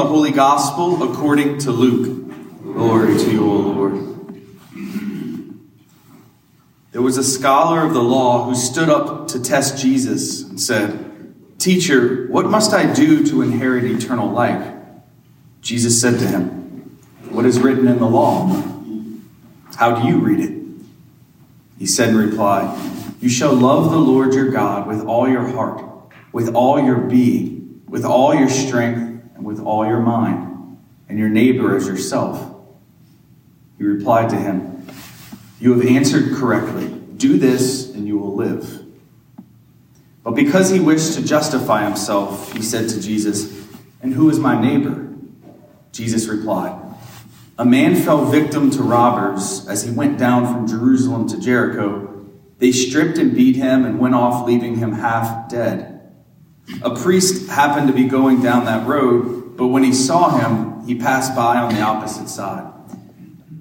the Holy Gospel according to Luke. Glory to you, O Lord. There was a scholar of the law who stood up to test Jesus and said, Teacher, what must I do to inherit eternal life? Jesus said to him, What is written in the law? How do you read it? He said in reply, You shall love the Lord your God with all your heart, with all your being, with all your strength, and with all your mind, and your neighbor as yourself. He replied to him, You have answered correctly. Do this, and you will live. But because he wished to justify himself, he said to Jesus, And who is my neighbor? Jesus replied, A man fell victim to robbers as he went down from Jerusalem to Jericho. They stripped and beat him and went off, leaving him half dead. A priest happened to be going down that road, but when he saw him, he passed by on the opposite side.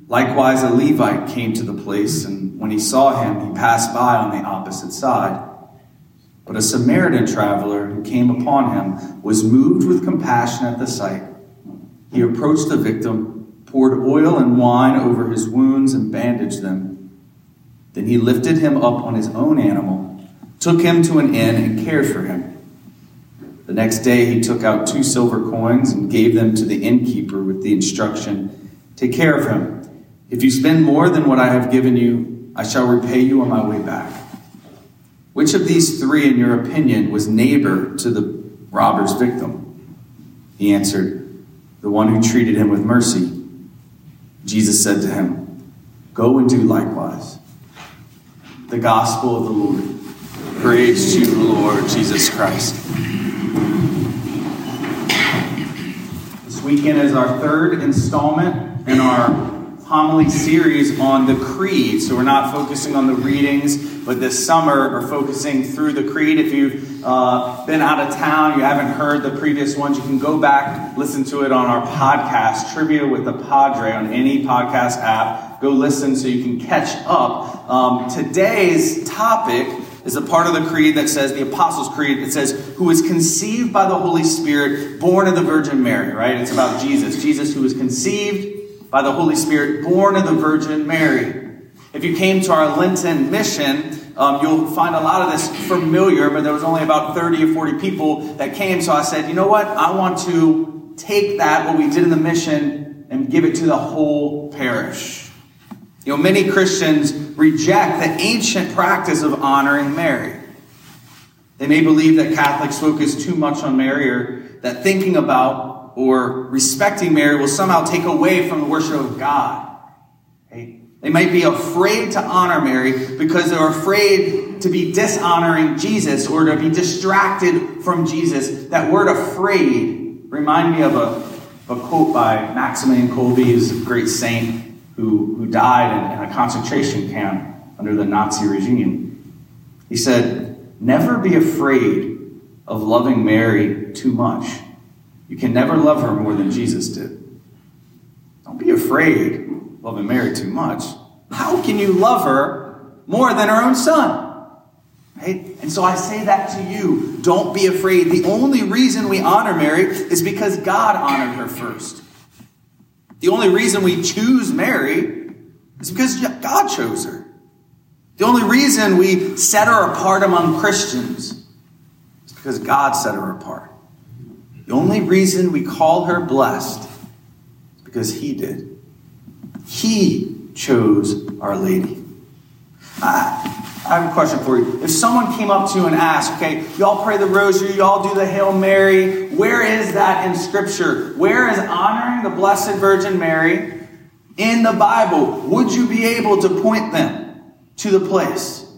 Likewise, a Levite came to the place, and when he saw him, he passed by on the opposite side. But a Samaritan traveler who came upon him was moved with compassion at the sight. He approached the victim, poured oil and wine over his wounds, and bandaged them. Then he lifted him up on his own animal, took him to an inn, and cared for him. The next day he took out two silver coins and gave them to the innkeeper with the instruction Take care of him if you spend more than what I have given you, I shall repay you on my way back. Which of these three, in your opinion, was neighbor to the robber's victim? He answered, The one who treated him with mercy. Jesus said to him, Go and do likewise. The gospel of the Lord. Praise to you, Lord Jesus Christ. This weekend is our third installment in our homily series on the Creed. So we're not focusing on the readings, but this summer we're focusing through the Creed. If you've uh, been out of town, you haven't heard the previous ones, you can go back, listen to it on our podcast, Trivia with the Padre, on any podcast app. Go listen so you can catch up. Um, today's topic is a part of the creed that says, the Apostles' Creed, it says, who was conceived by the Holy Spirit, born of the Virgin Mary, right? It's about Jesus. Jesus who was conceived by the Holy Spirit, born of the Virgin Mary. If you came to our Lenten mission, um, you'll find a lot of this familiar, but there was only about 30 or 40 people that came. So I said, you know what? I want to take that, what we did in the mission, and give it to the whole parish. You know, many Christians reject the ancient practice of honoring Mary. They may believe that Catholics focus too much on Mary or that thinking about or respecting Mary will somehow take away from the worship of God. They might be afraid to honor Mary because they're afraid to be dishonoring Jesus or to be distracted from Jesus. That word afraid remind me of a, a quote by Maximilian Kolbe, who's a great saint who, who died in, in a concentration camp under the Nazi regime. He said, Never be afraid of loving Mary too much you can never love her more than Jesus did. Don't be afraid loving Mary too much. How can you love her more than her own son? Right? And so I say that to you. Don't be afraid. The only reason we honor Mary is because God honored her first. The only reason we choose Mary is because God chose her. The only reason we set her apart among Christians is because God set her apart. The only reason we call her blessed is because He did. He chose Our Lady. I, I have a question for you. If someone came up to you and asked, okay, y'all pray the rosary, y'all do the Hail Mary, where is that in Scripture? Where is honoring the Blessed Virgin Mary in the Bible? Would you be able to point them to the place?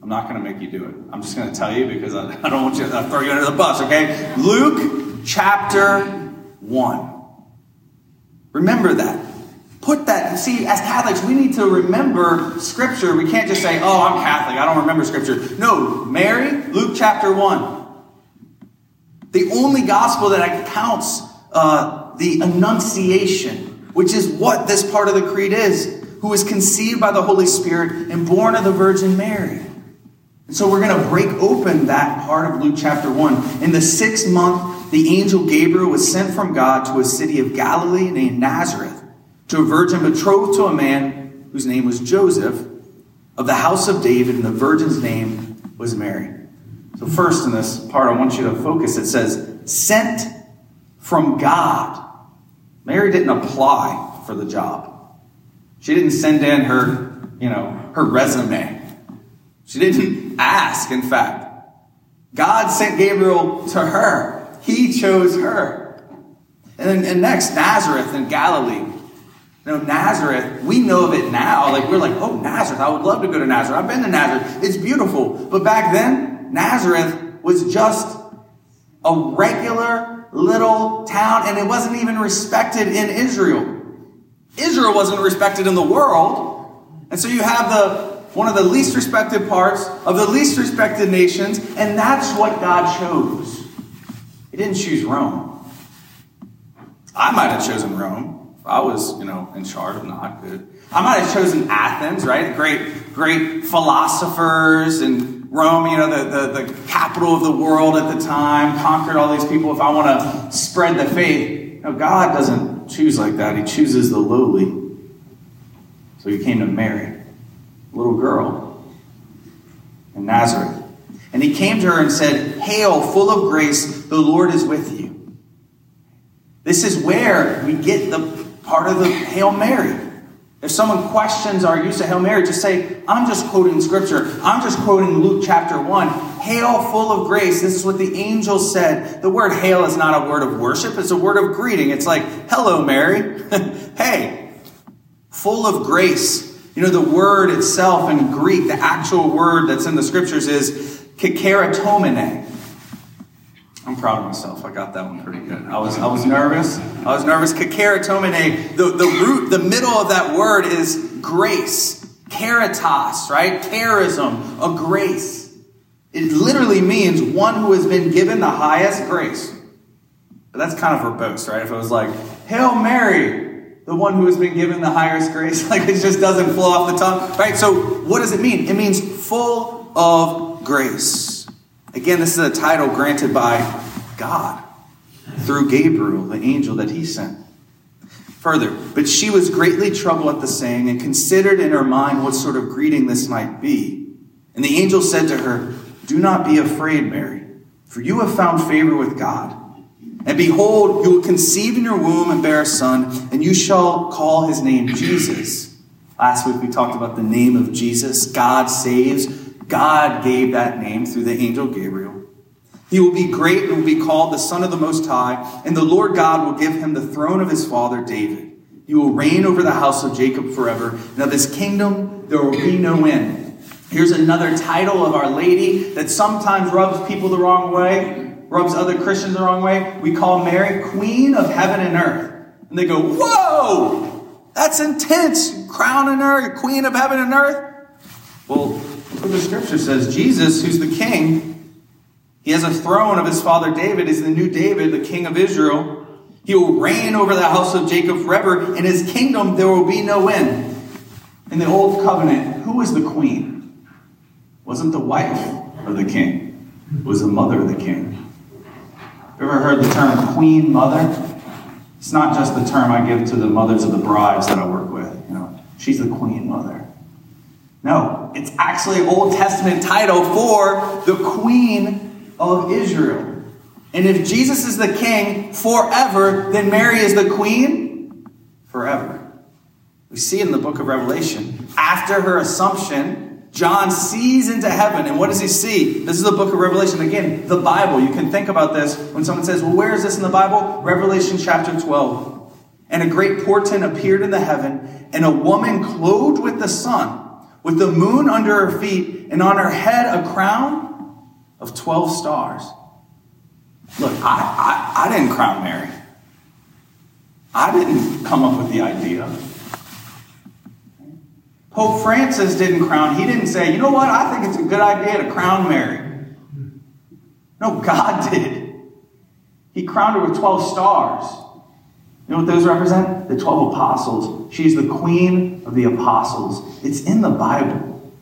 I'm not going to make you do it. I'm just going to tell you because I, I don't want you to throw you under the bus, okay? Luke chapter 1. Remember that. Put that. See, as Catholics, we need to remember Scripture. We can't just say, oh, I'm Catholic. I don't remember Scripture. No, Mary, Luke chapter 1. The only gospel that counts uh, the Annunciation, which is what this part of the creed is, who was conceived by the Holy Spirit and born of the Virgin Mary. And so we're going to break open that part of Luke chapter 1. In the sixth month, the angel Gabriel was sent from God to a city of Galilee named Nazareth to a virgin betrothed to a man whose name was Joseph of the house of David, and the virgin's name was Mary. So, first in this part, I want you to focus. It says, sent from God. Mary didn't apply for the job. She didn't send in her, you know, her resume. She didn't ask, in fact. God sent Gabriel to her. He chose her. And then and next, Nazareth in Galilee. Know, Nazareth, we know of it now. Like, we're like, oh, Nazareth, I would love to go to Nazareth. I've been to Nazareth. It's beautiful. But back then, Nazareth was just a regular little town, and it wasn't even respected in Israel. Israel wasn't respected in the world. And so you have the one of the least respected parts of the least respected nations, and that's what God chose. He didn't choose Rome. I might have chosen Rome I was, you know, in charge of not good. I might have chosen Athens, right? Great, great philosophers and Rome, you know, the, the, the capital of the world at the time, conquered all these people. If I want to spread the faith, God doesn't choose like that. He chooses the lowly. So he came to Mary little girl in Nazareth. And he came to her and said, Hail, full of grace, the Lord is with you. This is where we get the part of the Hail Mary. If someone questions our use of Hail Mary, just say, I'm just quoting scripture. I'm just quoting Luke chapter 1. Hail, full of grace. This is what the angel said. The word hail is not a word of worship, it's a word of greeting. It's like, hello, Mary. hey, full of grace. You know, the word itself in Greek, the actual word that's in the scriptures is kakeratomene. I'm proud of myself. I got that one pretty good. I was, I was nervous. I was nervous. Kakeratomene, the, the root, the middle of that word is grace. Caritas, right? Charism, a grace. It literally means one who has been given the highest grace. But that's kind of verbose, right? If it was like, Hail Mary, the one who has been given the highest grace. Like it just doesn't flow off the tongue, right? So, what does it mean? It means full of grace. Again, this is a title granted by God through Gabriel, the angel that he sent. Further, but she was greatly troubled at the saying and considered in her mind what sort of greeting this might be. And the angel said to her, Do not be afraid, Mary, for you have found favor with God. And behold, you will conceive in your womb and bear a son, and you shall call his name Jesus. Last week we talked about the name of Jesus. God saves. God gave that name through the angel Gabriel. He will be great and will be called the Son of the Most High, and the Lord God will give him the throne of his father David. He will reign over the house of Jacob forever, Now, of his kingdom there will be no end. Here's another title of Our Lady that sometimes rubs people the wrong way rubs other Christians the wrong way, we call Mary Queen of Heaven and Earth. And they go, Whoa, that's intense. Crown and earth, Queen of Heaven and Earth. Well, what the scripture says Jesus, who's the king, he has a throne of his father David, is the new David, the king of Israel. He will reign over the house of Jacob forever. In his kingdom, there will be no end. In the old covenant, who was the queen? Wasn't the wife of the king, it was the mother of the king. Ever heard the term queen mother? It's not just the term I give to the mothers of the brides that I work with. You know, she's the queen mother. No, it's actually an Old Testament title for the queen of Israel. And if Jesus is the king forever, then Mary is the queen forever. We see in the book of Revelation, after her assumption, John sees into heaven, and what does he see? This is the book of Revelation. Again, the Bible. You can think about this when someone says, Well, where is this in the Bible? Revelation chapter 12. And a great portent appeared in the heaven, and a woman clothed with the sun, with the moon under her feet, and on her head a crown of 12 stars. Look, I, I, I didn't crown Mary. I didn't come up with the idea. Pope Francis didn't crown. He didn't say, you know what, I think it's a good idea to crown Mary. No, God did. He crowned her with 12 stars. You know what those represent? The 12 apostles. She's the queen of the apostles. It's in the Bible.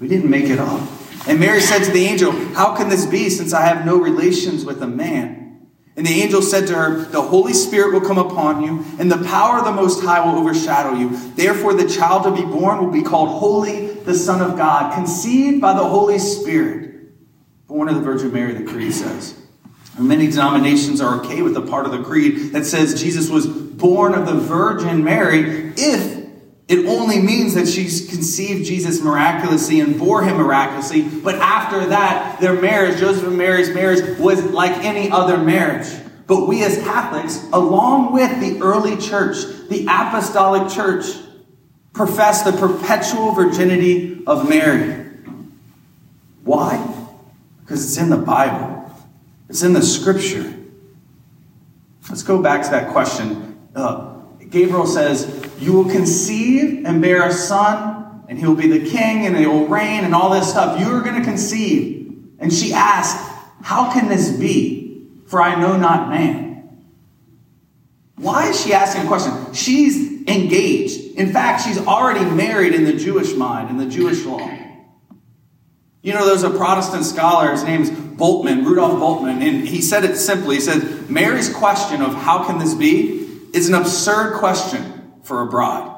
We didn't make it up. And Mary said to the angel, How can this be since I have no relations with a man? And the angel said to her, The Holy Spirit will come upon you, and the power of the Most High will overshadow you. Therefore, the child to be born will be called Holy, the Son of God, conceived by the Holy Spirit. Born of the Virgin Mary, the Creed says. Many denominations are okay with the part of the Creed that says Jesus was born of the Virgin Mary if it only means that she conceived Jesus miraculously and bore him miraculously. But after that, their marriage, Joseph and Mary's marriage, was like any other marriage. But we as Catholics, along with the early church, the apostolic church, profess the perpetual virginity of Mary. Why? Because it's in the Bible, it's in the scripture. Let's go back to that question. Uh, Gabriel says, you will conceive and bear a son, and he will be the king, and he will reign, and all this stuff. You are going to conceive. And she asked, How can this be? For I know not man. Why is she asking a question? She's engaged. In fact, she's already married in the Jewish mind, in the Jewish law. You know, there's a Protestant scholar, his name's Bultmann, Rudolf Bultmann, and he said it simply. He said, Mary's question of how can this be is an absurd question for a bride.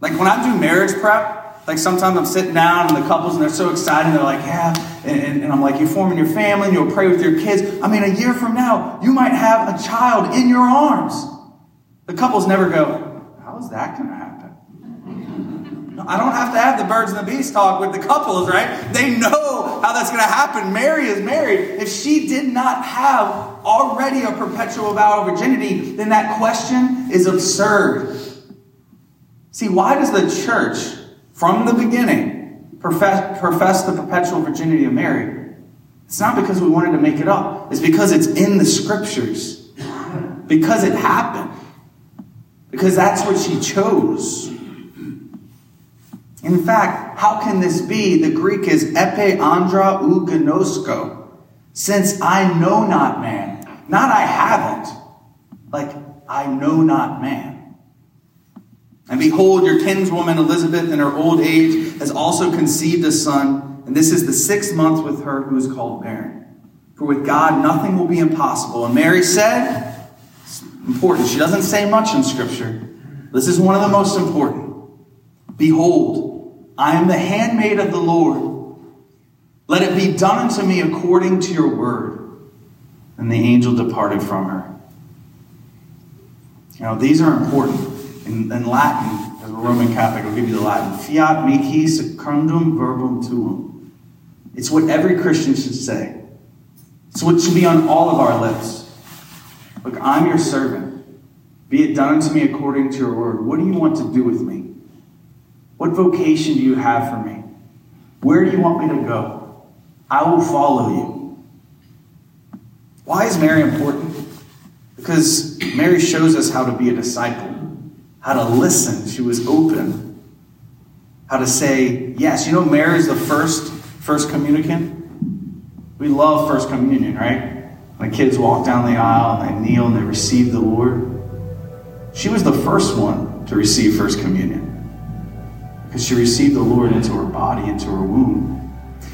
Like when I do marriage prep, like sometimes I'm sitting down and the couples and they're so excited, they're like, yeah, and, and, and I'm like, you're forming your family and you'll pray with your kids. I mean, a year from now, you might have a child in your arms. The couples never go, how is that going to happen? I don't have to have the birds and the bees talk with the couples, right? They know how that's going to happen. Mary is married. If she did not have already a perpetual vow of virginity, then that question is absurd. See, why does the church, from the beginning, profess, profess the perpetual virginity of Mary? It's not because we wanted to make it up, it's because it's in the scriptures. Because it happened. Because that's what she chose. In fact, how can this be? The Greek is epe andra ou. Since I know not man. Not I haven't. Like, I know not man. And behold, your kinswoman Elizabeth in her old age has also conceived a son, and this is the sixth month with her who is called barren. For with God nothing will be impossible. And Mary said, it's important, she doesn't say much in Scripture. This is one of the most important. Behold, I am the handmaid of the Lord. Let it be done unto me according to your word. And the angel departed from her. Now, these are important. In, in Latin, as a Roman Catholic, I'll give you the Latin. Fiat mihi secundum verbum tuum. It's what every Christian should say. It's what should be on all of our lips. Look, I'm your servant. Be it done unto me according to your word. What do you want to do with me? What vocation do you have for me? Where do you want me to go? I will follow you. Why is Mary important? Because Mary shows us how to be a disciple, how to listen. She was open. How to say, yes. You know, Mary is the first first communicant. We love first communion, right? When kids walk down the aisle and they kneel and they receive the Lord. She was the first one to receive first communion because she received the Lord into her body, into her womb.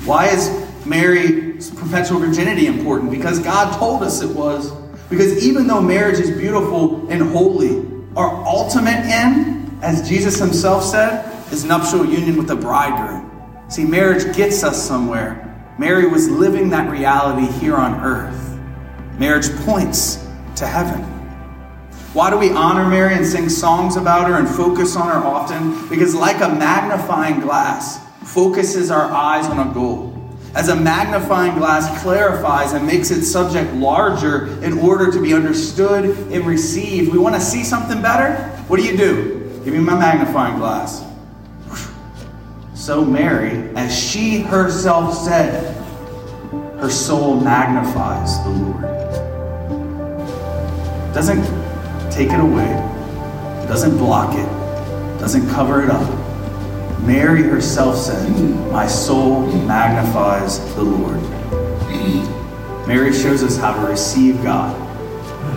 Why is Mary's perpetual virginity important? Because God told us it was. Because even though marriage is beautiful and holy, our ultimate end, as Jesus himself said, is nuptial union with the bridegroom. See, marriage gets us somewhere. Mary was living that reality here on earth. Marriage points to heaven. Why do we honor Mary and sing songs about her and focus on her often? Because, like a magnifying glass, focuses our eyes on a goal. As a magnifying glass clarifies and makes its subject larger in order to be understood and received. We want to see something better? What do you do? Give me my magnifying glass. So, Mary, as she herself said, her soul magnifies the Lord. Doesn't take it away, doesn't block it, doesn't cover it up. Mary herself said, My soul magnifies the Lord. Mary shows us how to receive God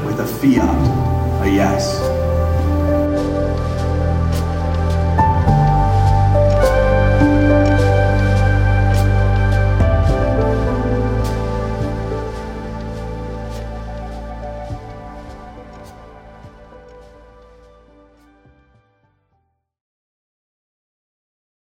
with a fiat, a yes.